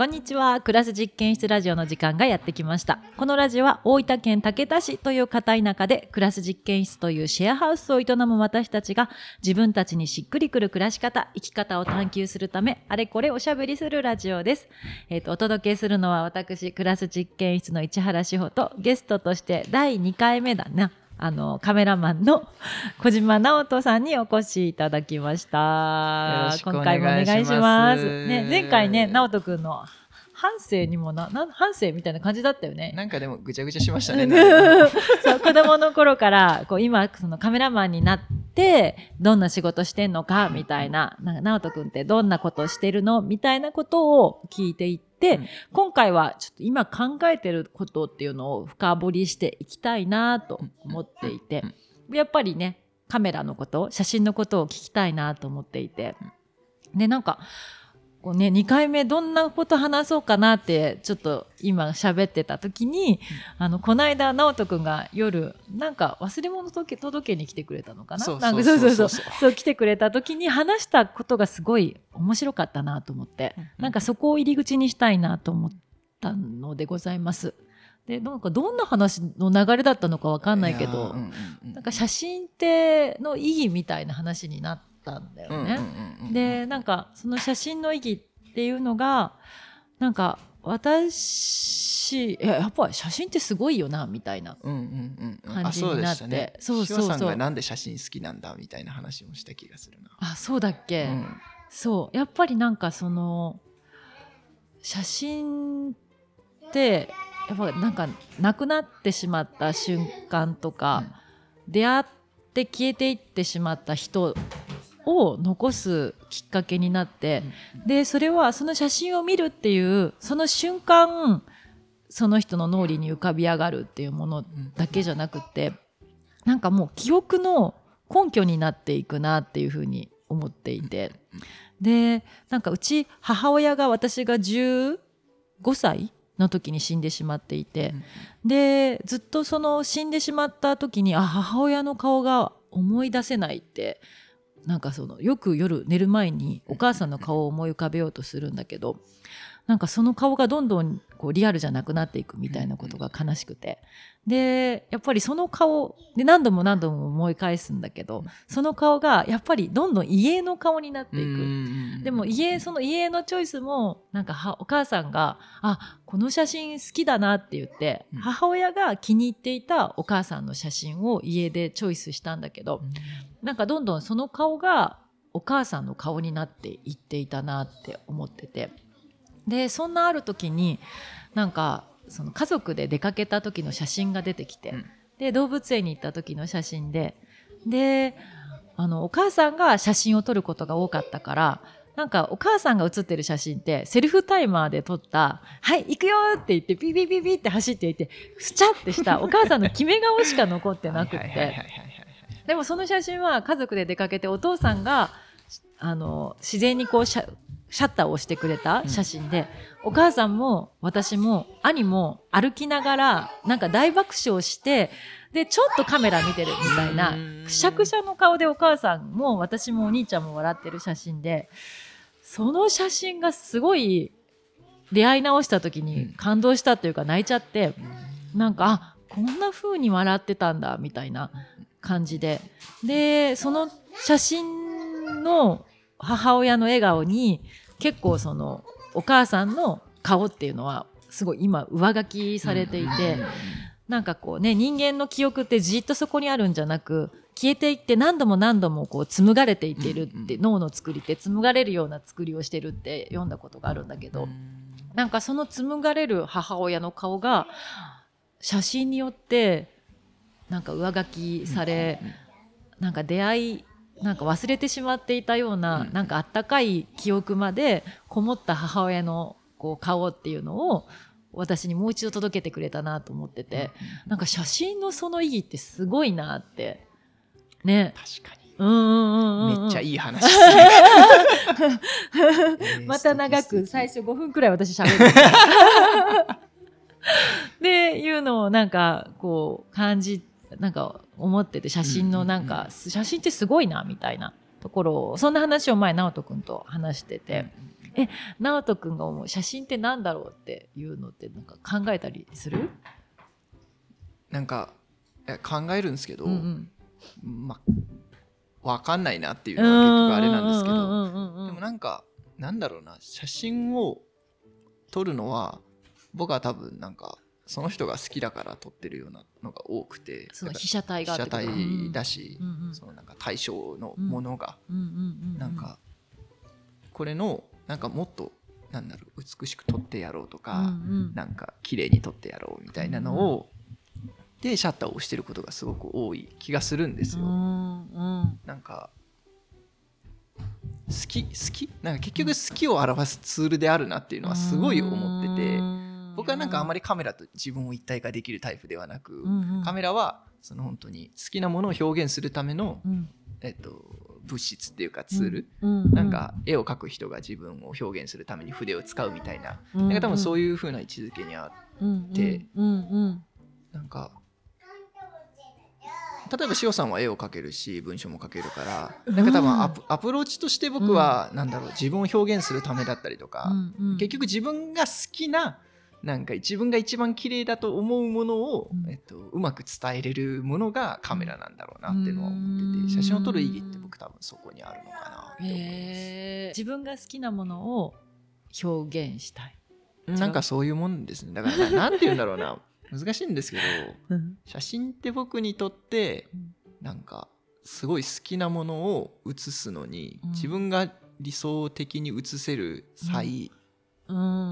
こんにちは。クラス実験室ラジオの時間がやってきました。このラジオは大分県竹田市という片田舎でクラス実験室というシェアハウスを営む私たちが自分たちにしっくりくる暮らし方、生き方を探求するため、あれこれおしゃべりするラジオです。えっ、と、お届けするのは私、クラス実験室の市原志保とゲストとして第2回目だな。あの、カメラマンの小島直人さんにお越しいただきました。今回もお願いします。ね、前回ね、直人くんの半生にもな、な半生みたいな感じだったよね。なんかでもぐちゃぐちゃしましたね。そう、子供の頃から、こう、今、そのカメラマンになって、どんな仕事してんのか、みたいな、なんか、直人くんってどんなことしてるの？みたいなことを聞いていって、うん。今回はちょっと今考えてることっていうのを深掘りしていきたいなと思っていて、やっぱりね、カメラのこと、写真のことを聞きたいなと思っていて、で、なんか、こうね、2回目どんなこと話そうかなって、ちょっと今喋ってた時に、あの、この間、直人くんが夜、なんか忘れ物届け届けに来てくれたのかな？そうなんかそうそう。そうそうそうそう、来てくれた時に話したことがすごい面白かったなと思って、なんかそこを入り口にしたいなと思ったのでございます。で、なんかどんな話の流れだったのかわかんないけど、うんうんうん。なんか写真っての意義みたいな話になったんだよね。うんうんうんうん。でなんかその写真の意義っていうのがなんか私いややっぱり写真ってすごいよなみたいなうんうんうんうん。感じになって。あそうでしたね。そうそうそう。シワさんがなんで写真好きなんだみたいな話もした気がするな。あそうだっけ、うん。そう。やっぱりなんかその写真ってやっぱなんか亡くなってしまった瞬間とか、出会って消えていってしまった人を残すきっかけになって、でそれはその写真を見るっていうその瞬間その人の脳裏に浮かび上がるっていうものだけじゃなくてなんかもう記憶の根拠になっていくなっていうふうに思っていて。でなんかうち母親が私が15歳の時に死んでしまっていて、でずっとその死んでしまった時にあ母親の顔が思い出せないってなんかそのよく夜寝る前にお母さんの顔を思い浮かべようとするんだけどなんかその顔がどんどんこうリアルじゃなくなっていくみたいなことが悲しくて。でやっぱりその顔で何度も何度も思い返すんだけどその顔がやっぱりどんどん家の顔になっていく。うんでも家その家のチョイスもなんかはお母さんが「あこの写真好きだな」って言って、うん。母親が気に入っていたお母さんの写真を家でチョイスしたんだけど、なんかどんどんその顔がお母さんの顔になっていっていたなって思っててでそんなある時になんかその家族で出かけた時の写真が出てきて、うんで動物園に行った時の写真でであのお母さんが写真を撮ることが多かったからなんかお母さんが写ってる写真ってセルフタイマーで撮った「はい行くよ!」って言ってピピピピって走っていてスチャってしたお母さんの決め顔しか残ってなくってでもその写真は家族で出かけてお父さんがあの自然にこうシャッターを押してくれた写真で、お母さんも私も兄も歩きながらなんか大爆笑してでちょっとカメラ見てるみたいなうん。くしゃくしゃの顔でお母さんも私もお兄ちゃんも笑ってる写真でその写真がすごい出会い直した時に感動したというか泣いちゃってなんかあこんな風に笑ってたんだみたいな感じで。でその写真の母親の笑顔に結構そのお母さんの顔っていうのはすごい今上書きされていて、なんかこうね人間の記憶ってじっとそこにあるんじゃなく消えていって何度も何度もこう紡がれていってるって、脳の作りって紡がれるような作りをしてるって読んだことがあるんだけど、なんかその紡がれる母親の顔が写真によってなんか上書きされ、なんか出会いなんか忘れてしまっていたような、うん。なんかあったかい記憶までこもった母親のこう顔っていうのを私にもう一度届けてくれたなと思ってて、なんか写真のその意義ってすごいなってね。確かに。うんうんうんめっちゃいい話ですね また長く最初5分くらい私喋る。っていうのをなんかこう感じなんか思ってて写真のなんか、写真ってすごいなみたいなところをそんな話を前直人君と話してて、直人くんが思う写真ってなんだろうっていうのってなんか考えたりする？なんか考えるんですけど、うんまわかんないなっていううんのは結局あれなんですけど、どでもなんかなんだろうな写真を撮るのは僕は多分なんかその人が好きだから撮ってるようなのが多くてその被写体が被写体だし、うんうんそのなんか対象のものが、うんうんうんうんなんかこれのなんかもっとなんだろう美しく撮ってやろうとか、うんうん。なんか綺麗に撮ってやろうみたいなのを、でシャッターを押してることがすごく多い気がするんですよ。うんうんなんか好き好き？なんか結局好きを表すツールであるなっていうのはすごい思ってて僕はなんかあんまりカメラと自分を一体化できるタイプではなく、カメラはその本当に好きなものを表現するための、えっと、物質っていうかツール、なんか絵を描く人が自分を表現するために筆を使うみたいな、なんか多分そういいう風な位置づけにあうんてうんうん。なんか例えば塩さんは絵を描けるし文章も書けるからなんか多分アプアプローチとして僕はなんだろう自分を表現するためだったりとか、うんうん。結局自分が好きななんか自分が一番綺麗だと思うものを、うん。えっと、うまく伝えれるものがカメラなんだろうなっていうのは思ってうん。て写真を撮る意義って僕多分そこにあるのかなって思います。へー。自分が好きなものを表現したい。なんかそういうもんですね。だからな なんて言うんだろうな。難しいんですけどうん。写真って僕にとってうん。なんかすごい好きなものを写すのに、うん。自分が理想的に写せる最うん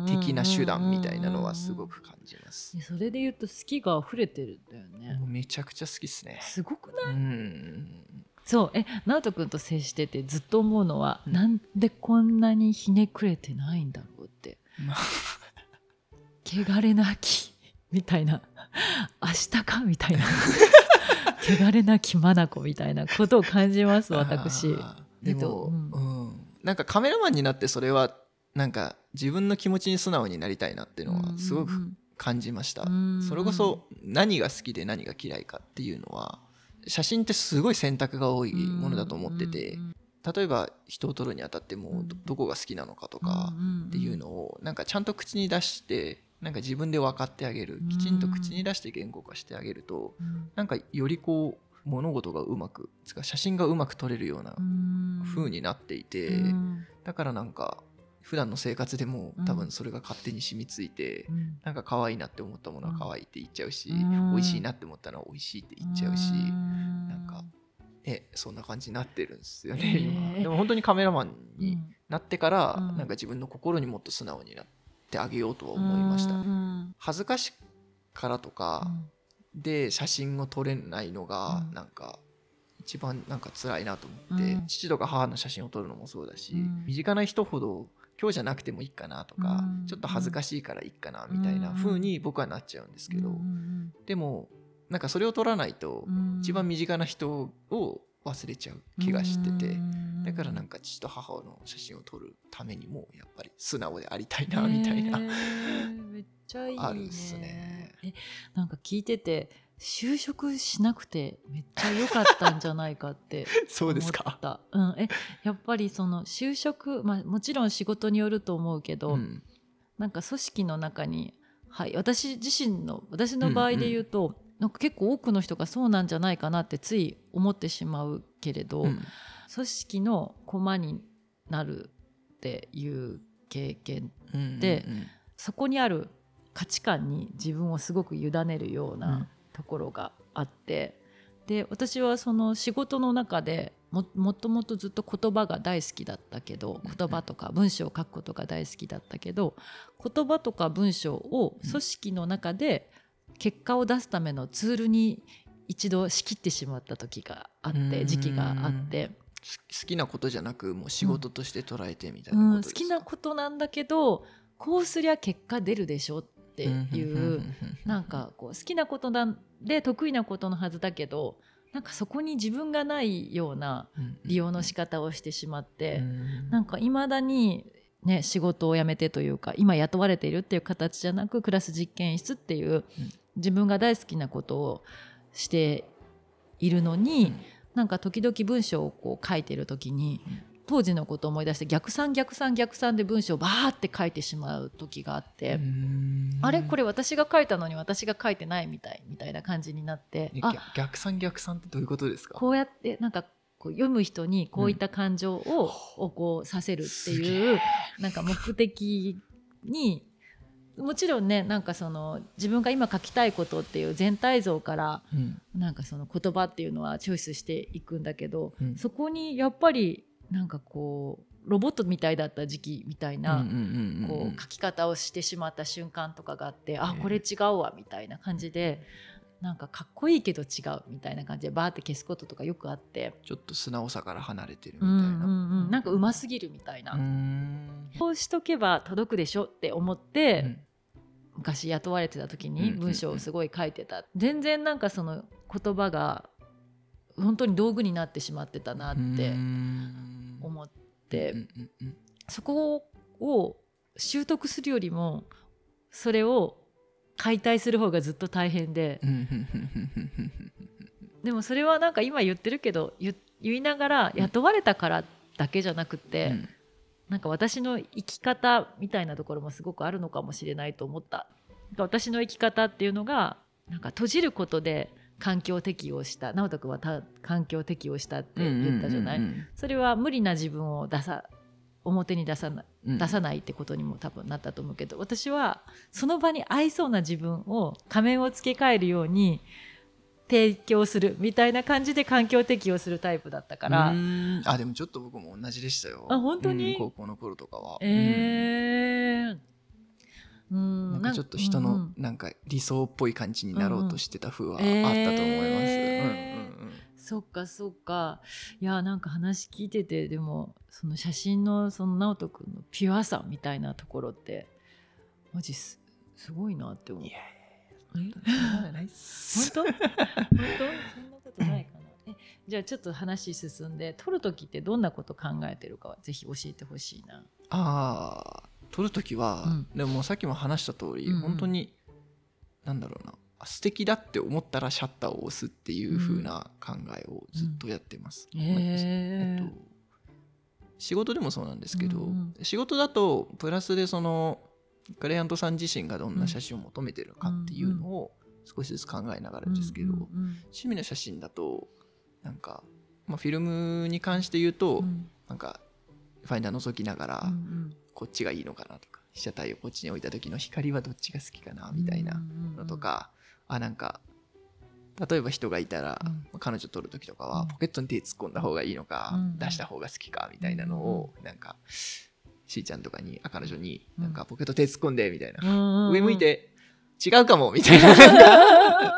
適な手段みたいなのはすごく感じます。ねそれで言うと好きが溢れてるんだよね。めちゃくちゃ好きですね。すごくない？うん。そう。え直人君と接しててずっと思うのは、うん。なんでこんなにひねくれてないんだろうって。まあ。汚れなきみたいな。明日かみたいな。汚れなき眼みたいなことを感じます私。でも、ううん。ん。なんかカメラマンになってそれはなんか自分の気持ちに素直になりたいなっていうのはすごく感じました。うんそれこそ何が好きで何が嫌いかっていうのは写真ってすごい選択が多いものだと思ってて例えば人を撮るにあたってもうん。どどこが好きなのかとかっていうのをなんかちゃんと口に出してなんか自分で分かってあげる。うん。きちんと口に出して言語化してあげるとなんかよりこう物事がうまくつか写真がうまく撮れるような風になっていてだからなんか普段の生活でも多分それが勝手に染みついてなんか可愛いなって思ったものは可愛いって言っちゃうし、うん。美味しいなって思ったのは美味しいって言っちゃうし、なんかね、そんな感じになってるんですよね、へー今。でも本当にカメラマンになってから、うん。なんか自分の心にもっと素直になってあげようとは思いました、うん恥ずかしいからとかで写真を撮れないのがうん。なんか一番なんか辛いなと思って、うん。父とか母の写真を撮るのもそうだし、うん。身近な人ほど今日じゃなくてもいいかなとか、うん。ちょっと恥ずかしいからいいかなみたいな風に僕はなっちゃうんですけど、うんでもなんかそれを撮らないとうん。一番身近な人を忘れちゃう気がしてて、うん。だからなんか父と母の写真を撮るためにもやっぱり素直でありたいなみたいな、へー。めっちゃいいね。あるっすね。えなんか聞いてて就職しなくてめっちゃ良かったんじゃないかって そう思った、うん、えやっぱりその就職、まあ、もちろん仕事によると思うけど、うん。なんか組織の中に、はい、私自身の私の場合で言うと、なんか結構多くの人がそうなんじゃないかなってつい思ってしまうけれど、うん。組織の駒になるっていう経験でうんうんそこにある価値観に自分をすごく委ねるよううん。なところがあって、で私はその仕事の中でももともとずっと言葉が大好きだったけどうん。言葉とか文章を書くことが大好きだったけど言葉とか文章を組織の中で結果を出すためのツールに一度仕切ってしまった時があってうん。時期があって。好きなことじゃなくもう仕事として捉えてみたいうん、好なことですか、きなことなんだけどこうすりゃ結果出るでしょっていうなんかこう好きなことなんで得意なことのはずだけどなんかそこに自分がないような利用の仕方をしてしまって、なんかいまだに、ね、仕事を辞めてというか今雇われているっていう形じゃなくクラス実験室っていう自分が大好きなことをしているのに、なん。か時々文章をこう書いてる時に、当時のことを思い出して逆算逆算逆算で文章をバーって書いてしまう時があって、あれ？これ私が書いたのに私が書いてないみたいみたいな感じになって逆逆算逆算ってどういうことですか？こうやってなんかこう読む人にこういった感情を,、をこうさせるっていうなんか目的にもちろんねなんかその自分が今書きたいことっていう全体像からうん。なんかその言葉っていうのはチョイスしていくんだけど、うん。そこにやっぱりなんかこうロボットみたいだった時期みたいな、書き方をしてしまった瞬間とかがあって、あええこれ違うわみたいな感じでなんかかっこいいけど違うみたいな感じでバーって消すこととかよくあって、ちょっと素直さから離れてるみたいうんな。うんうん、なんかうますぎるみたいな、こうしとけば届くでしょって思って、うん。昔雇われてた時に文章をすごい書いてた、全然なんかその言葉が本当に道具になってしまってたなってそこを習得するよりもそれを解体する方がずっと大変で。でもそれはなんか今言ってるけど言言いながら雇われたからだけじゃなくて、うん。なんか私の生き方みたいなところもすごくあるのかもしれないと思った。私の生き方っていうのがなんか閉じることで環境適応した直人君はた環境適応したって言ったじゃない、うんうんそれは無理な自分を出さ表に出さな出さないってことにも多分なったと思うけど私はその場に合いそうな自分を仮面を付け替えるように提供するみたいな感じで環境適応するタイプだったから、あでもちょっと僕も同じでしたよ。あ本当に？うん高校の頃とかは。えー。うんうん。なんかちょっと人のなんか理想っぽい感じになろうとしてた風はあったとうん思います、えー。うんうんうんそっかそっか。いやなんか話聞いててでもその写真のその直人君のピュアさみたいなところってマジすすごいなって思う。いやい本当本当？そんなことないかな。えじゃあちょっと話進んで撮る時ってどんなこと考えてるかはぜひ教えてほしいな。ああ撮る時は、うん。でもさっきも話した通り、うんうん。本当になんだろうなあ素敵だって思ったらシャッターを押すっていう風な考えをずっとやってます。うん。まあえっと仕事でもそうなんですけど、うん仕事だとプラスでそのクライアントさん自身がどんな写真を求めてるかっていうのを少しずつ考えながらですけど、うんうん趣味の写真だとなんか、まあ、フィルムに関して言うと、うん。なんかファインダー覗きながら、うんこっちがいいのかなとか被写体をこっちに置いた時の光はどっちが好きかなみたいなのとか、あなんか例えば人がいたら、うん。まあ彼女撮る時とかうん。はポケットに手突っ込んだ方がいいのか、うん。出した方が好きかみたいなのを、なんかしーちゃんとかにあ彼女になんかポケット手突っ込んでみたいな、うん上向いて違うかもみたいな。なんか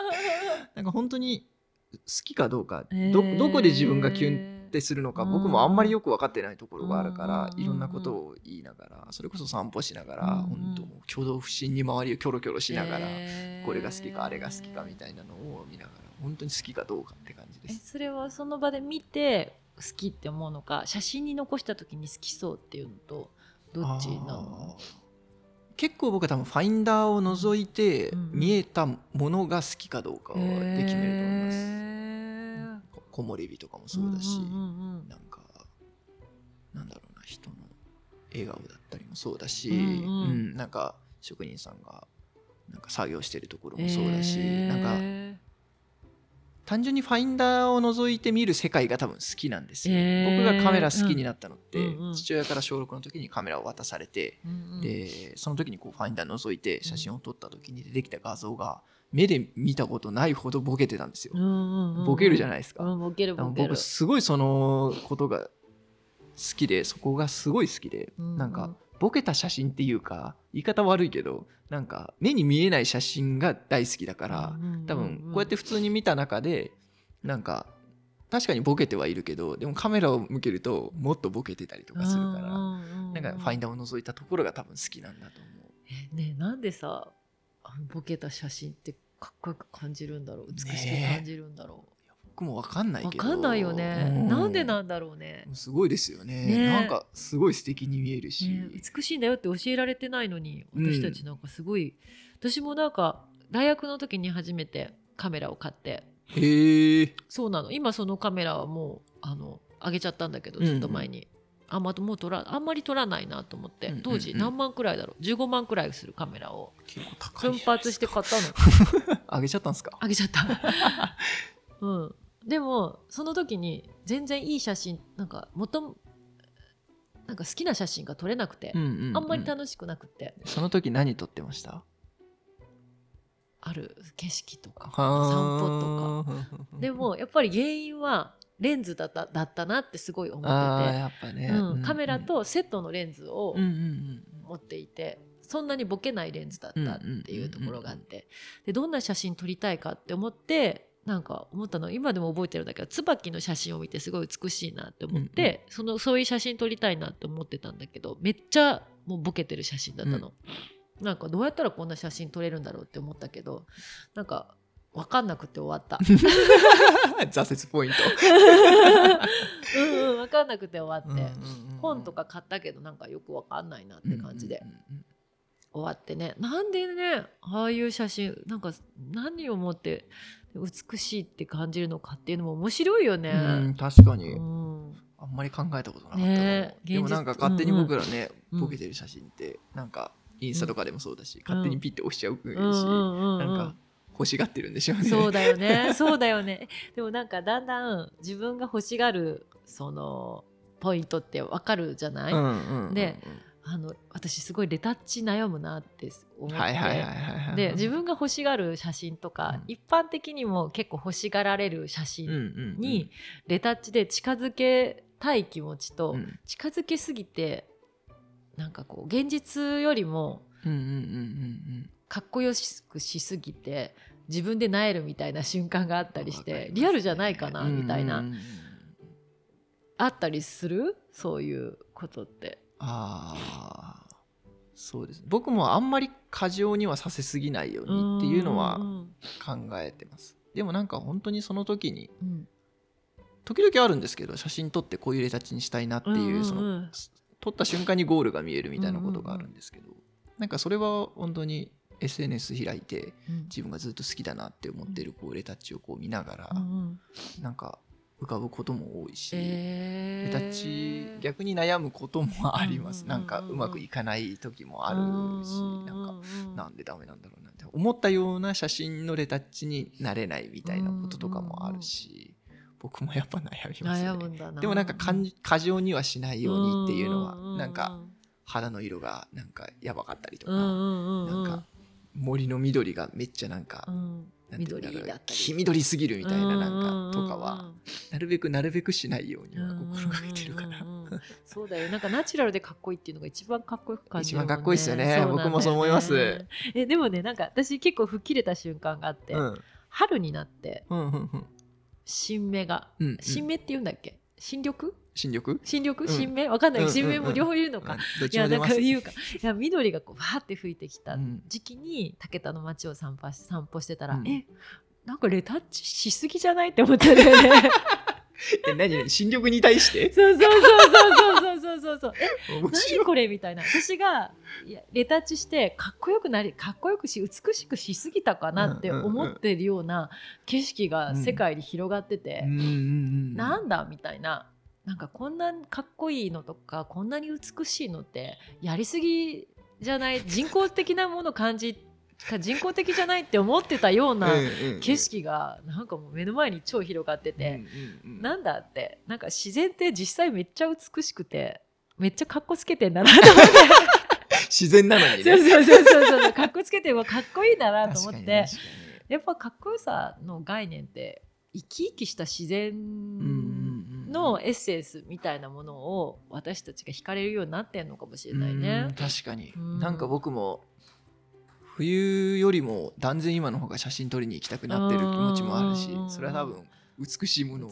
なんか本当に好きかどうか、どどこで自分がキュンってするのかうん。僕もあんまりよく分かってないところがあるからうん。いろんなことを言いながらそれこそ散歩しながらうん。本当もう挙動不審に周りをキョロキョロしながらこれが好きかあれが好きかみたいなのを見ながら本当に好きかどうかって感じでえす。それはその場で見て好きって思うのか写真に残した時に好きそうっていうのとどっちなの？結構僕は多分ファインダーを覗いてうん。見えたものが好きかどうかで決めると思います。木漏れ日とかもそうだし、んんうんなんかなんだろうな人の笑顔だったりもそうだし、うんうん。うんなんか職人さんがなんか作業してるところもそうだし、なんかへ単純にファインダーを覗いて見る世界が多分好きなんですよ。僕がカメラ好きになったのって、うんうん。父親から小6の時にカメラを渡されて、ーうんうん。でその時にこうファインダー覗いて写真を撮った時に出てきた画像が目で見たことないほどボケてたんですよ。うんうんうんボケるじゃないですか。うんボケるボケる。僕すごいそのことが好きでそこがすごい好きで、うんうん。なんかボケた写真っていうか言い方悪いけどなんか目に見えない写真が大好きだから、多分こうやって普通に見た中でなんか確かにボケてはいるけどでもカメラを向けるともっとボケてたりとかするから、なんかファインダーを覗いたところが多分好きなんだと思う。えねえなんでさボケた写真ってかっこよく感じるんだろう？美しく感じるんだろ僕も分かんなうわいけど。かんないよね、うなんでなんだろうね。すごいですよね。ね。なんかすごい素敵に見えるし、ね美しいんだよって教えられてないのにうん。私たちなんかすごい、私もなんか大学の時に初めてカメラを買って。へえ。そうなの。今そのカメラはもうあのあげちゃったんだけどうんうん。ずっと前に、あまもう撮らあんまり撮らないなと思って、うんうんうん。当時何万くらいだろう？15万くらいするカメラを。奮発して買ったの。あげちゃったんですか？あげちゃった。うんでもその時に全然いい写真なんか元なんか好きな写真が撮れなくて、うんうんうん。あんまり楽しくなくて。その時何撮ってました？ある景色とか散歩とか。でもやっぱり原因はレンズだっただったなってすごい思ってあーやっぱね、て、うん、カメラとセットのレンズをうんうんうん持っていてそんなにボケないレンズだったっていうところがあって。でどんな写真撮りたいかって思ってなんか思ったの今でも覚えてるんだけど椿の写真を見てすごい美しいなって思って、そのそういう写真撮りたいなって思ってたんだけどめっちゃもうボケてる写真だったの、なんかどうやったらこんな写真撮れるんだろうって思ったけどなんか分かんなくて終わった。挫折ポイント。うん、うん、分かんなくて終わって、うんうんうん本とか買ったけどなんかよく分かんないなって感じで、うんうんうん。終わってね。なんでねああいう写真なんか何をもって美しいって感じるのかっていうのも面白いよね。うん確かに、うん。あんまり考えたことなかったねえでもなんか勝手に僕らね、うんうん。ボケてる写真ってなんかインスタとかでもそうだし、勝手にピッて押しちゃうし、うんうんうんうん。なんか欲しがってるんでしょうね。そうだよね。そうだよね。でもなんかだんだん自分が欲しがるそのポイントってわかるじゃない、うんうんうんうん。であの私すごいレタッチ悩むなって思って。で自分が欲しがる写真とか、うん。一般的にも結構欲しがられる写うん真にレタッチで近づけたい気持ちと、うん。近づけすぎてなんかこう現実よりもかっこよくしすぎて自分でなえるみたいな瞬間があったりしてリアルじゃないかなうんみたいな、うんうんうん。あったりする？そういうことって。ああそうです僕もあんまり過剰にはさせすぎないようにっていうのはん考えてます。でもなんか本当にその時にうん。時々あるんですけど写真撮ってこういうレタッチにしたいなっていう,、うんうんうん。その撮った瞬間にゴールが見えるみたいなことがあるんですけど、なんかそれは本当に SNS 開いてうん。自分がずっと好きだなって思ってるこうレタッチをこう見ながら、うんうん。なんか浮かぶことも多いし、えー。レタッチ逆に悩むこともあります、うんうんうんうん。なんかうまくいかない時もあるし、うんなんかうん。なんでダメなんだろうなって思ったような写真のレタッチになれないみたいなこととかもあるし、僕もやっぱ悩みますね。でもなんかかん過剰にはしないようにっていうのはんんんなんか肌の色がなんかやばかったりとか、うんうんうん。なんか森の緑がめっちゃなんか、うん緑だったり。黄緑すぎるみたいななんかとかはなるべくなるべくしないようには心がけてるかな。うんうんうんうん。そうだよ。なんかナチュラルでかっこいいっていうのが一番かっこよく感じるね、一番かっこいいですよね。そうなんだよ僕もそう思います。えでもねなんか私結構吹っ切れた瞬間があって、うん。春になってうんうんうん。新芽が。うんうん。新芽って言うんだっけ？新緑？新緑？新緑？ん。新芽？わかんない、うん新芽も両方言うのか、いやなんか言うか。いや緑がこうわーって吹いてきたうん。時期に武田の街を散歩し散歩してたら、うん。えなんかレタッチしすぎじゃないって思ったんだよね。え何何？新緑に対して？そうそうそうそうそうそうそうそう。え何これみたいな。私がいやレタッチしてかっこよくなりかっこよくし美しくしすぎたかなって思ってるような景色が世界に広がってて、うんうんうん。なんだみたいななんかこんなかっこいいのとかこんなに美しいのってやりすぎじゃない？人工的なもの感じか人工的じゃないって思ってたような景色がなんかもう目の前に超広がってて、なんだって？なんか自然って実際めっちゃ美しくてめっちゃかっこつけてんだなと思って。自然なのにそうねそうそうそうそう。かっこつけてわかっこいいんだなと思って。やっぱかっこよさの概念って生き生きした自然のエッセンスみたいなものを私たちが惹かれるようになってんのかもしれないうんね。確かに。うん。なんか僕も冬よりも断然今の方が写真撮りに行きたくなってる気持ちもあるしうん。それは多分美しいものを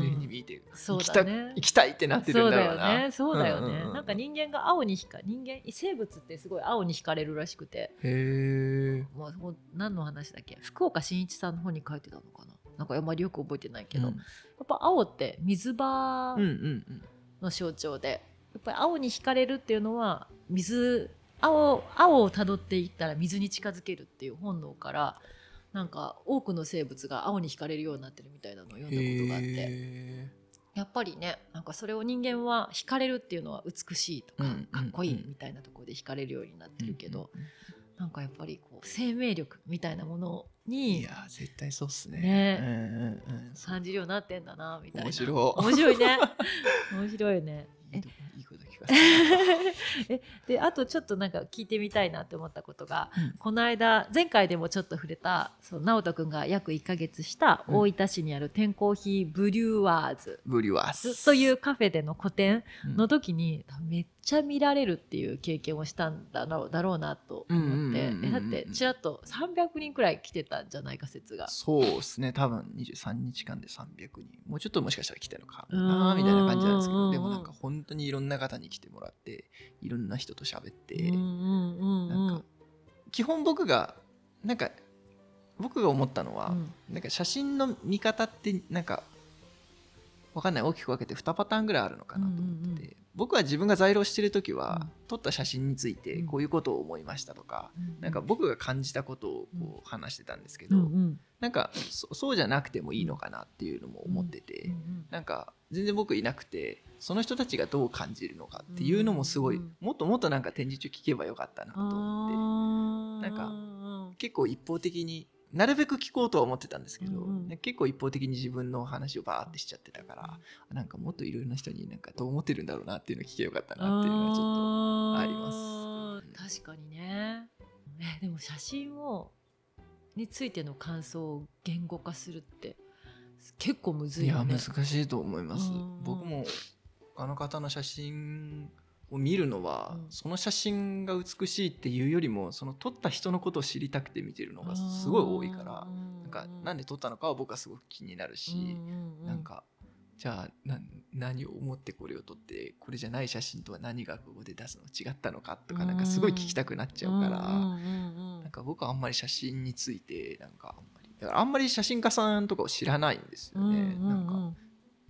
目に見てそう行きただね。行きたいってなってるそうだよんだろうなね。そうだよね、うんうんうん。なんか人間が青に惹か人間生物ってすごい青に惹かれるらしくて。へえもうもう何の話だっけ？福岡伸一さんの本に書いてたのかななんかあんまりよく覚えてないけど、やっぱ青って水場うんうんうん。の象徴でやっぱり青に惹かれるっていうのは水青青をたどっていったら水に近づけるっていう本能からなんか多くの生物が青に惹かれるようになってるみたいなのを読んだことがあって。へやっぱりねなんかそれを人間は惹かれるっていうのは美しいとか、うんかっこいうんいみたいなところで惹かれるようになってるけど、うんうんなんかやっぱりこう生命力みたいなものうんいにやー絶対そうっすね。ね。うんうんうん。感じるようになってんだなみたいな。面白い。面白いね。面白いね。いいいいことえであとちょっとなんか聞いてみたいなって思ったことが、うん。この間前回でもちょっと触れたそう直人君が約1ヶ月したうん。大分市にある天コーヒーブリュワーズ。ブリュワースというカフェでの個展うん。の時にめっちゃ見られるっていう経験をしたんだろうだろうなと思って。だってちらっと300人くらい来てたんじゃないか説が。そうですね多分23日間で300人。もうちょっともしかしたら来たのかうんうん。うんなみたいな感じなんですけうんうんうんどでもなんか本当にいろんな方に来てもらっていろんな人と喋って、うんうんうんうん。なんか基本僕がなんか僕が思ったのは、うん。なんか写真の見方ってなんかわかんない。大きく分けて2パターンぐらいあるのかなと思ってて、うんうんうん。僕は自分が在庫してる時は、うん。撮った写真についてうん。こういうことを思いましたとか、うんなんか僕が感じたことをこう話してたんですけど、うんうん。なんかそそうじゃなくてもいいのかなっていうのも思ってて、うんうん。なんか全然僕いなくてその人たちがどう感じるのかっていうのもすごい、うん。もっともっとなんか展示中聞けばよかったなと思って。なんかうん結構一方的になるべく聞こうとは思ってたんですけど、うんうん。ね結構一方的に自分の話をバーってしちゃってたから、なんかもっといろいろな人になんかどう思ってるんだろうなっていうのを聞けばよかったなっていうのはちょっとあります。確かにね。えでも写真をについての感想を言語化するって結構むずいいや難しいと思います。うん。僕も他の方の写真を見るのは、うん。その写真が美しいっていうよりもその撮った人のことを知りたくて見てるのがすごい多いからなんかなんで撮ったのかは僕はすごく気になるし、なんかじゃあな何を思ってこれを撮ってこれじゃない写真とは何がここで出すの？違ったのかとかなんかすごい聞きたくなっちゃうから、なんか僕はあんまり写真についてなんかあんまり。だからあんまり写真家さんとかを知らないんですよね。なんか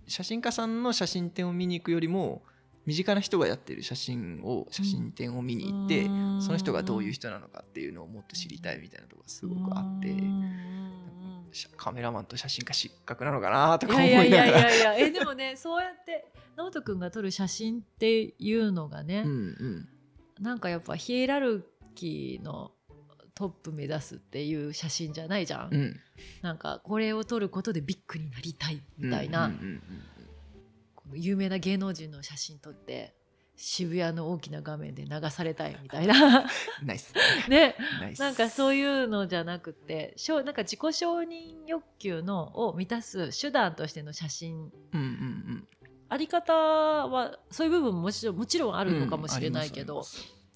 写真家さんの写真展を見に行くよりも身近な人がやってる写真を写真展を見に行って、その人がどういう人なのかっていうのをもっと知りたいみたいなところがすごくあって、しカメラマンと写真家失格なのかなとか思いやいやいいながら。やいや。えでもね そうやって直人君が撮る写真っていうのがね、うんうん。なんかやっぱヒエラルキーのトップ目指すっていう写真じゃないじゃん、うん。なんかこれを撮ることでビッグになりたいみたいな、うんうんうんこの有名な芸能人の写真撮って渋谷の大きな画面で流されたいみたいな。うんナイスね。ナイスなんかそういうのじゃなくてなんか自己承認欲求のを満たす手段としての写真。うんうんあり方はそういう部分ももちろんああるのかもしれないけど、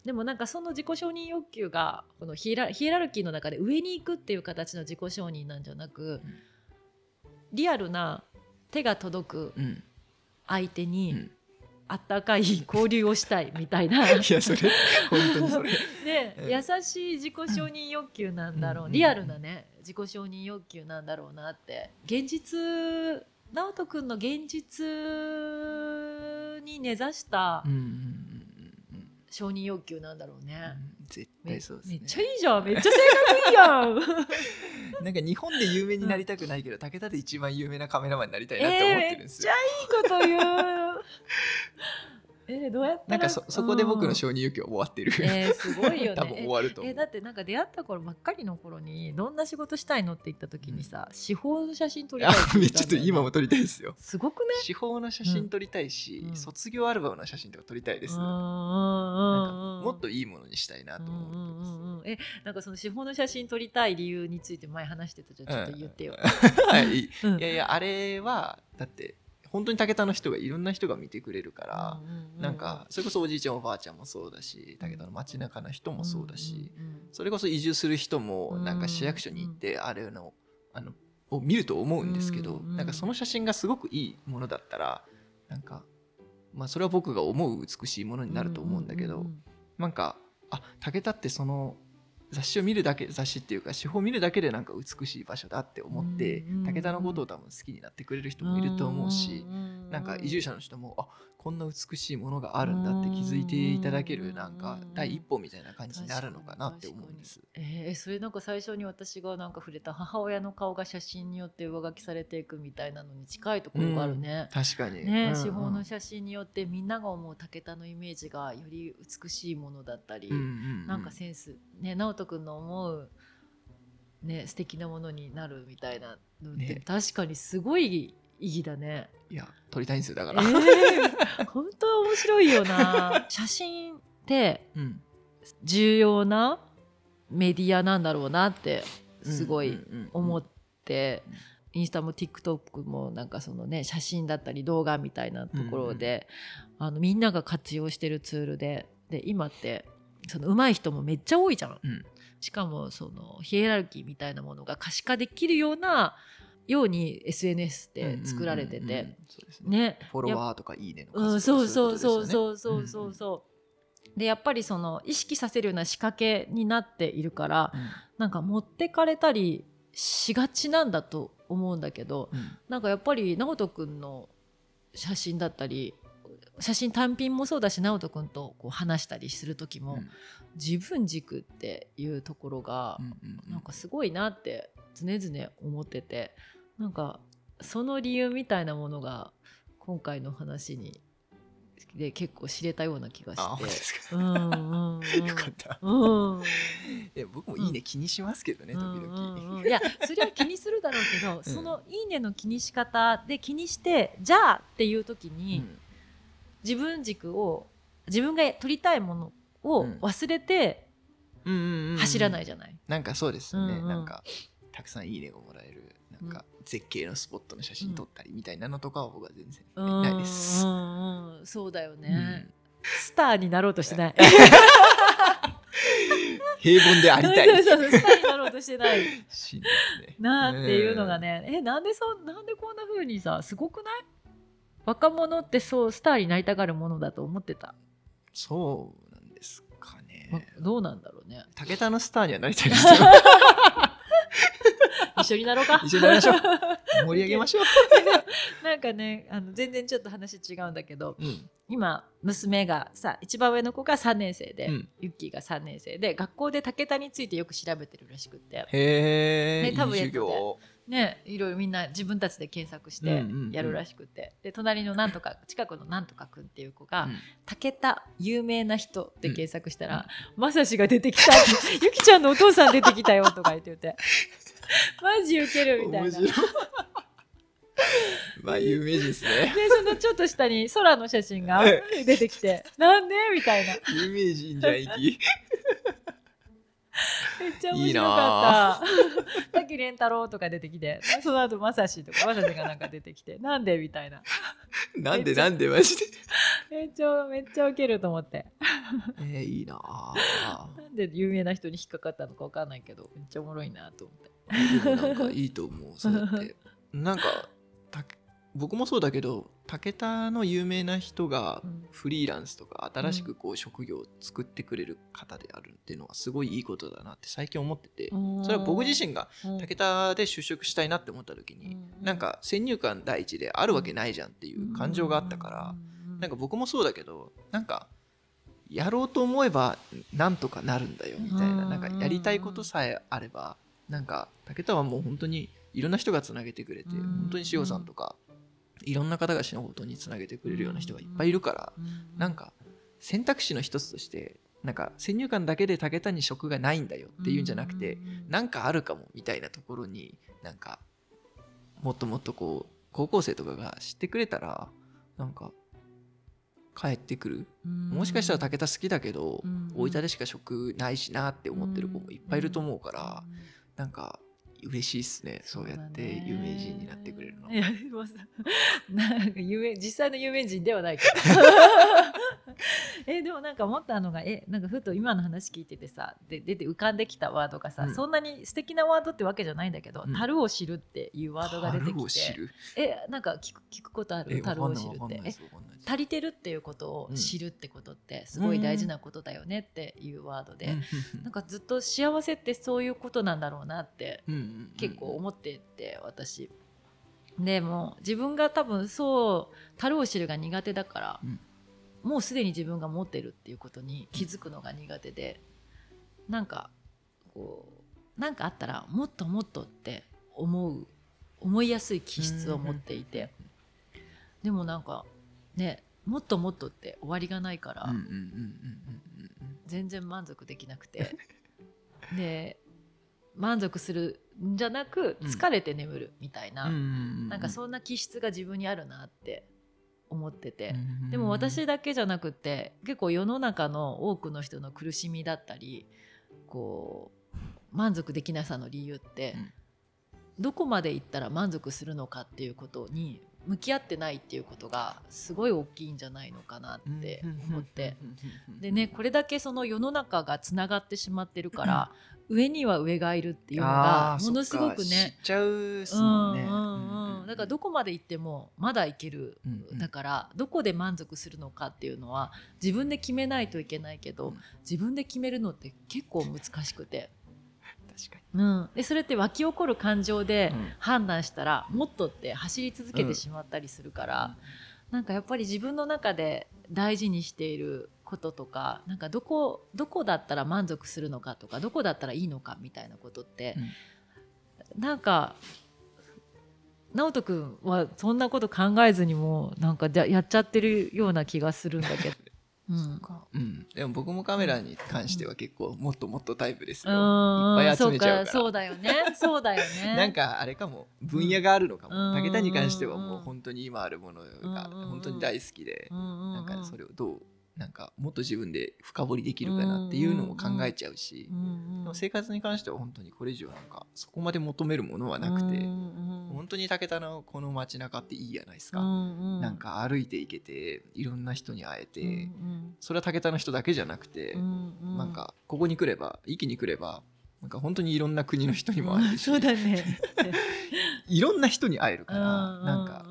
でもなんかその自己承認欲求がこのヒエラヒエラルキーの中で上に行くっていう形の自己承認なんじゃなく、うんリアルな手が届くうん。相手にうん。あったかい交流をしたいみたいな、いやそれ本当にそれ。ね、うん。優しい自己承認欲求なんだろう、うん。リアルなね自己承認欲求なんだろうなって。現実直人君の現実に根ざした承認欲求なんだろうね。うん絶め対そうですねめっちゃいいじゃんめっちゃ性格いいやん なんか日本で有名になりたくないけど、武田で一番有名なカメラマンになりたいなって思ってるんですよ。いいこと言うえーどうやったら？なんかそそこで僕のうん承認欲求は終わってる。えーすごいよね。多分終わると。えだってなんか出会った頃ばっかりの頃にどんな仕事したいのって言った時にさ、司法の写真撮りたいあって言めっちゃったんだよね今も撮りたいですよ。すごくね司法の写真撮りたいし、うん。卒業アルバムの写真とか撮りたいです。うん。なんうんうんかもっといいものにしたいなと思ってうんます。うんうんうんえなんかその司法の写真撮りたい理由について前話してたじゃん。ちょっと言ってよ、はい、いうん。やいやあれはだって本当に武田の人がいろんな人が見てくれるから、うなんかそれこそおじいちゃんおばあちゃんもそうだし武田の街中の人もそうだし、それこそ移住する人もなんか市役所に行ってあれのあのを見ると思うんですけど、うなんかその写真がすごくいいものだったらなんか、まあ、それは僕が思う美しいものになると思うんだけど、うなんかあ武田ってその雑誌を見るだけ雑誌っていうか手法を見るだけでなんか美しい場所だって思って、うんうんうん。武田のことを多分好きになってくれる人もいると思うし、んんなんか移住者の人もあこんな美しいものがあるんだって気づいていただけるなんか第一歩みたいな感じになるのかなって思うんです。えー、それなんか最初に私がなんか触れた母親の顔が写真によって上書きされていくみたいなのに近いところがあるね。確かに。ね、司法の写真によってみんなが思う武田のイメージがより美しいものだったり、なんかセンスね直人君の思うね素敵なものになるみたいなのって、ね確かにすごい意義だね。いや撮りたいんですよだえから。ー、本当面白いよな。写真ってうん重要なメディアなんだろうなってすごい思っって、インスタも TikTok もなんかそのね写真だったり動画みたいなところで、あのみんなが活用してるツールでで今ってその上手い人もめっちゃ多いじゃん。うんしかもそのヒエラルキーみたいなものが可視化できるようなように SNS って作られてて。ね。ね。フォロワーとかいいねのうん、数とかそうそういそうそうそうそうそう。でやっぱりその意識させるような仕掛けになっているからうん。なんか持ってかれたりしがちなんだと思うんだけどうん。なんかやっぱり直人君の写真だったり写真単品もそうだし直人君とこう話したりする時も、うん。自分軸っていうところがうんうんうん。なんかすごいなって常々思っててなんかその理由みたいなものが今回の話にで結構知れたような気があ本当でして。すか？うんうんうんよかった。うん。いや僕もいいね気にしますけどね時うんうん々うん。いやそれは気にするだろうけど、ん。その「いいね」の気にし方で気にしてじゃあっていう時に、うん。自分軸を自分が取りたいものをうん。忘れて走らないじゃない？なんかそうですよね、なんかたくさんいいねをもらえるなんか絶景のスポットの写真撮ったりみたいなのとかは僕は全然うんないです。うんうんそうだよね、うんスターになろうとしてない。平凡でありたいそうそうスターになろうとしてないシーンですね。なあっていうのがね、えなんでそなんでこんな風にさすごくない？若者ってそうスターになりたがるものだと思ってた、そうなんですかまね。どうなんだろうね武田のスターにはなりたいですよ。一緒になろうか。一緒になりましょう。盛り上げましょう。なんかねあの全然ちょっと話違うんだけどうん。今娘がさ一番上の子が3年生で、うん。ユッキーが3年生で学校で武田についてよく調べてるらしくって。へえ、ねタブレットで授業。ねいろいろみんな自分たちで検索してうんうんうん。やるらしくて、で隣のなんとか近くのなんとかくんっていう子が、うん。武田有名な人って検索したら、まさしが出てきたゆき ちゃんのお父さん出てきたよとか言ってて マジウケるみたいな。まあ有名人ですね。でそのちょっと下に空の写真が出てきて「なんで?」みたいな有名人じゃん、いき。めっちゃ面白かった滝蓮太郎とか出てきてその後まさしとかまさしがなんか出てきて「なんで?」みたいななんでなんでマジで？めっちゃめっちゃウケると思ってえー、いいなあなんで有名な人に引っかかったのかわかんないけどめっちゃおもろいなと思ってでもなんかいいと思う そうやって。なんかた僕もそうだけど武田の有名な人がうん。フリーランスとか新しくこう職業を作ってくれる方であるっていうのはすごいいいことだなって最近思ってて。それは僕自身が身武田で就職したいなって思った時になんか先入観第一であるわけないじゃんっていう感情があったからなんか僕もそうだけどなんかやろうと思えばなんとかなるんだよみたいうん。ななんかやりたいことさえあればなんか武田はもう本当にいろんな人がつなげてくれてうん。本当に塩さんとかいろんな方が仕事につなげてくれるような人がいっぱいいるからなんか選択肢の一つとしてなんか先入観だけで武田に職がないんだよっていうんじゃなくてなんかあるかもみたいなところになんかもっともっとこう高校生とかが知ってくれたらなんか帰ってくる。もしかしたら武田好きだけどうん。大分でしか職ないしなって思ってる子もいっぱいいると思うからなんか嬉しいっすね。そうやって有名人になってくれるの。い。やなんか有名実際の有名人ではないけど。えでもなんか思ったのがえなんかふと今の話聞いててさで出て浮かんできたワードがさ、うん。そんなに素敵なワードってわけじゃないんだけどうん「樽、を知る」っていうワードが出てきて。えなんか聞く聞くことあえる樽を知るって。足りてるっていうことを知るってことってすごい大事なことだよねっていうワードで、なんかずっと幸せってそういうことなんだろうなってうんうんうんうん結構思ってて私。でも自分が多分そう樽を知るが苦手だから、うん。もうすでに自分が持ってるっていうことに気づくのが苦手でなんかこうなんかあったらもっともっとって思う思いやすい気質を持っていて。でもなんかねもっともっとって終わりがないから、うんうんうんうんうん。全然満足できなくて。で満足するんじゃなくうん。疲れて眠るみたいな、うんなんかそんな気質が自分にあるなって思ってて、うんでも私だけじゃなくって結構世の中の多くの人の苦しみだったりこう満足できなさの理由って、うん。どこまでいったら満足するのかっていうことに向き合ってないっていうことがすごい大きいんじゃないのかなって思って。でねこれだけその世の中がつながってしまってるから、上には上がいるっていうのがものすごくねっちゃうっすもんね。うんだからどこまで行ってもまだ行ける、うんうん。だからどこで満足するのかっていうのは自分で決めないといけないけど、うん。自分で決めるのって結構難しくて、うん、でそれって湧き起こる感情でうん。判断したら、もっとって走り続けてしまったりするから、なんかやっぱり自分の中で大事にしていることとかなんかどこどこだったら満足するのかとかどこだったらいいのかみたいなことって、なんか直人君はそんなこと考えずにもなんかじゃやっちゃってるような気がするんだけど。うん。うん、でも僕もカメラに関しては結構もっともっとタイプですよ、うん。いっぱい集めちゃうから。そうだよね。そうだよね。なんかあれかも分野があるのかも、うん。武田に関してはうんもう本当に今あるものがうん。本当に大好きで、なんかそれをどうなんかもっと自分で深掘りできるかなっていうのも考えちゃうし、うん。うん。でも生活に関しては本当にこれ以上なんかそこまで求めるものはなくて、うんうん本当に武田のこの街中っていいじゃないですか、うんうん。なんか歩いていけていろんな人に会えて、うんそれは武田の人だけじゃなくて、うんうん。なんかここに来れば一気に来ればなんか本当にいろんな国の人にも会えるし、そうだね。いろんな人に会えるから、ななんか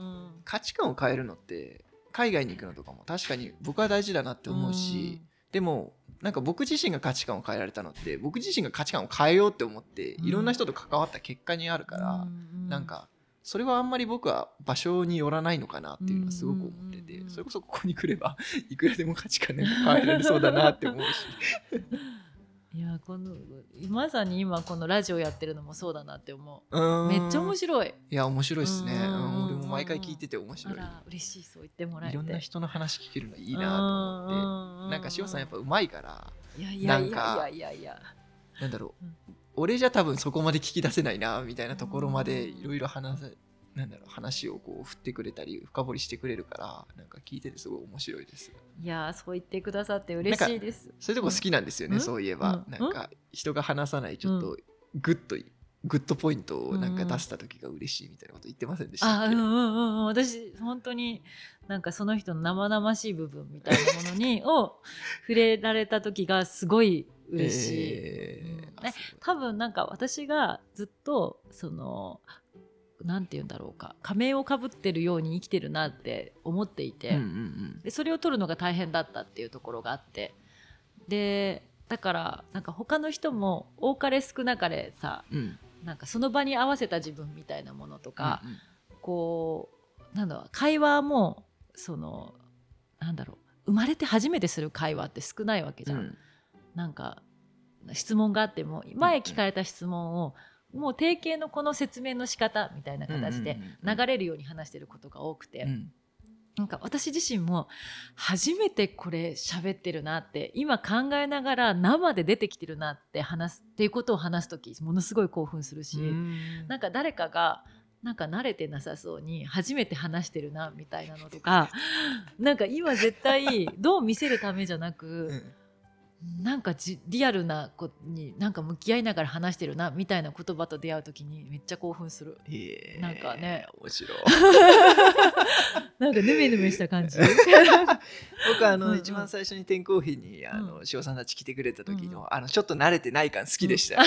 価値観を変えるのって海外に行くのとかも確かに僕は大事だなって思うし、でもなんか僕自身が価値観を変えられたのって僕自身が価値観を変えようって思ってうん。いろんな人と関わった結果にあるから、なんかそれはあんまり僕は場所によらないのかなっていうのはすごく思ってて、それこそここに来れば いくらでも価値観が変えられそうだなって思うし。いやこのまさに今このラジオやってるのもそうだなって思う。うめっちゃ面い白い。いや面白いですね、俺も毎回聞いてて面あ白い。ら嬉しいそう言ってもらえて。いろんな人の話聞けるのいいなと思って、なんか塩さんやっぱうまいからいやいやいやいやいや。なんだろう、うん俺じゃ多分そこまで聞き出せないなみたいなところまでいろいろ話せなんだろう話をこう振ってくれたり深掘りしてくれるからなんか聞いててすごい面白いです。いやそう言ってくださって嬉しいです。そういうとこ好きなんですよね、うん。そういえば、うん。なんか人が話さないちょっとグッとグッドポイントをなんか出した時が嬉しいみたいなこと言ってませんでしたうんうんうんうん。私本当になんかその人の生々しい部分みたいなものにを触れられた時がすごい嬉しい、えー。うん。あす多分なんか私がずっとそのなんて言うんだろうか仮面をかぶってるように生きてるなって思っていて、うんうんでそれを取るのが大変だったっていうところがあって。でだからなんか他の人も多かれ少なかれさうんうん。なんかその場に合わせた自分みたいなものとか、うんうん。こうなんだろう会話もそのなんだろう生まれて初めてする会話って少ないわけじゃん。うんなんか質問があっても前聞かれた質問をもう定型のこの説明の仕方みたいな形で流れるように話してることが多くて、うん。なんか私自身も初めてこれ喋ってるなって今考えながら生で出てきてるなって話すっていうことを話す時ものすごい興奮するし、うん。なんか誰かがなんか慣れてなさそうに初めて話してるなみたいなのとかなんか今絶対どう見せるためじゃなく、うんなんかじリアルな子になんか向き合いながら話してるなみたいな言葉と出会う時にめっちゃ興奮する。へーなんかね。面白い。なんかヌメヌメした感じ。僕あの、うんうん。一番最初に天候日にあの、う塩さんたち来てくれた時の、うん。あのちょっと慣れてない感好きでした、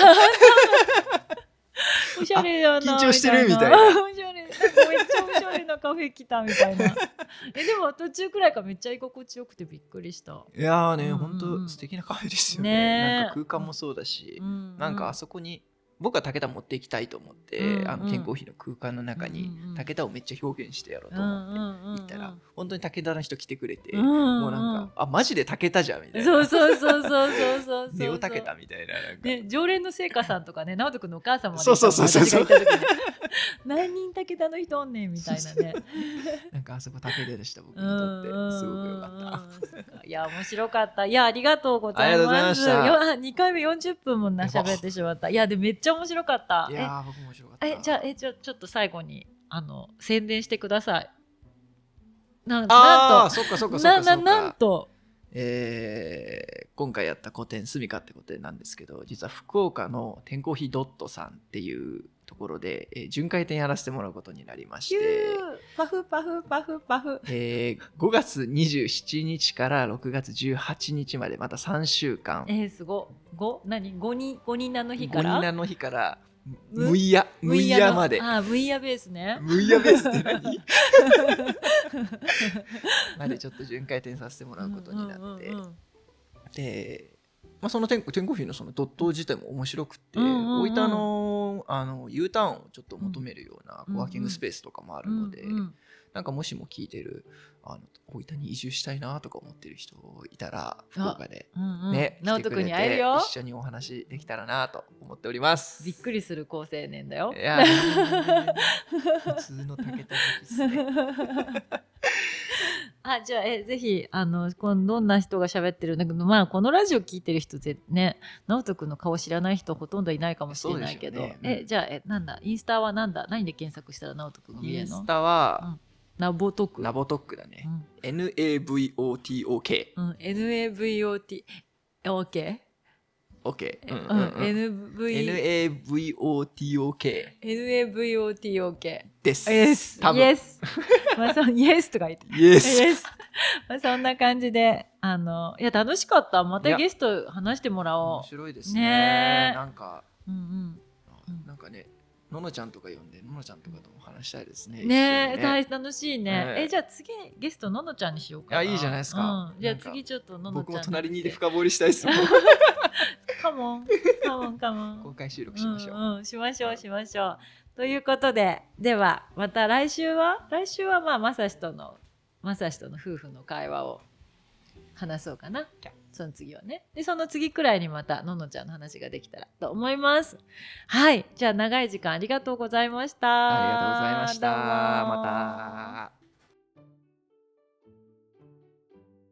おしゃれやなあ緊張してるみたいな。おしゃれめっちゃおしゃれなカフェ来たみたいな。えでも途中くらいからめっちゃ居心地よくてびっくりした、いやーね、うん。うんほんと素敵なカフェですよね。ねーなんか空間もそうだし、うん。なんかあそこに僕は武田持っていきたいと思って、うんうん。あの健康費の空間の中にうんうん武田をめっちゃ表現してやろうと思って行ったら、本当に武田の人来てくれて、うんもうなんか、あマジで武田じゃんみたいな。そうそうそうそうそうそうそうネオ武田みたいななんか、ね、常連の聖火さんとかね直人君のお母様そうそうそうそう。私が行った時に何人武田の人おんねんみたいなね。なんかあそこ武田でした僕にうんとってすごくよかった。いや面白かった。いやありがとうございありがとうございまますした。よ2回目40分もな喋ってしまった。いやでめっちゃ面白かったいやー僕も面白かった。ええじゃあえちょちょっと最後にあの宣伝してくださいなあなんとあそっかそっかそっななかそっか。なんとえー今回やった個展スミカって個展なんですけど実は福岡の天候費ドットさんっていうところで、えー巡回展やらせてもらうことになりまして、パフパフパフパフ。えー5月27日から6月18日までまた3週間。えー、すご。五何？五人五人の日5から？人の日からむむいやむいやまで。ああムイヤベースね。むいやベースって何？までちょっと巡回展させてもらうことになって、うんうんうんうん。で、まあ、その天天候費のそのドット自体も面白くって、大分のあの U ターンをちょっと求めるようなワーキングスペースとかもあるので、なんかもしも聞いてるあの大分に移住したいなとか思ってる人いたら福岡でうんうん。ね、直人君に会えるよ。一緒にお話できたらなと思っております。びっくりする高青年だよ。いやー普通の武田ですね。あじゃあえぜひあのこのどんな人が喋ってるんだけどまあこのラジオ聞いてる人ぜね直人君の顔知らない人ほとんどいないかもしれないけど、ね。うん。えじゃあえなんだ？インスタはなんだ？何で検索したら直人君が見れインるのスタは、ナボトク。ナボトックだね。うん。NAVOTOK。うん、NAVOT OK? ううんんうんうん。NV NAVOTOK NAVOTOK です。イエス多分。イエスまあそうイエスとか言って。イエス。イエスまあそんな感じであのいや楽しかった。まいや。たゲスト話してもらお面う白いですね。ね。えなんか、うん。うん。なんかね、ののちゃんとか呼んで、ののちゃんとかとも話したいですね。ねえ一緒に大楽しいね、ねええじゃあ次ゲストののちゃんにしようかな。いやいいじゃないですか。うん、じゃあ次ちょっとののちゃん僕も隣にいて来深掘りしたいです。もん。カモン。カモンカモン。公開収録しましょう。んうん、しましょうしましょう。ということでではまた来週は？来週はまあまさしとのまさしとの夫婦の会話を話そうかな。その次はね。でその次くらいにまたののちゃんの話ができたらと思います。はい。じゃあ長い時間ありがとうございました。ありがとうございました。また。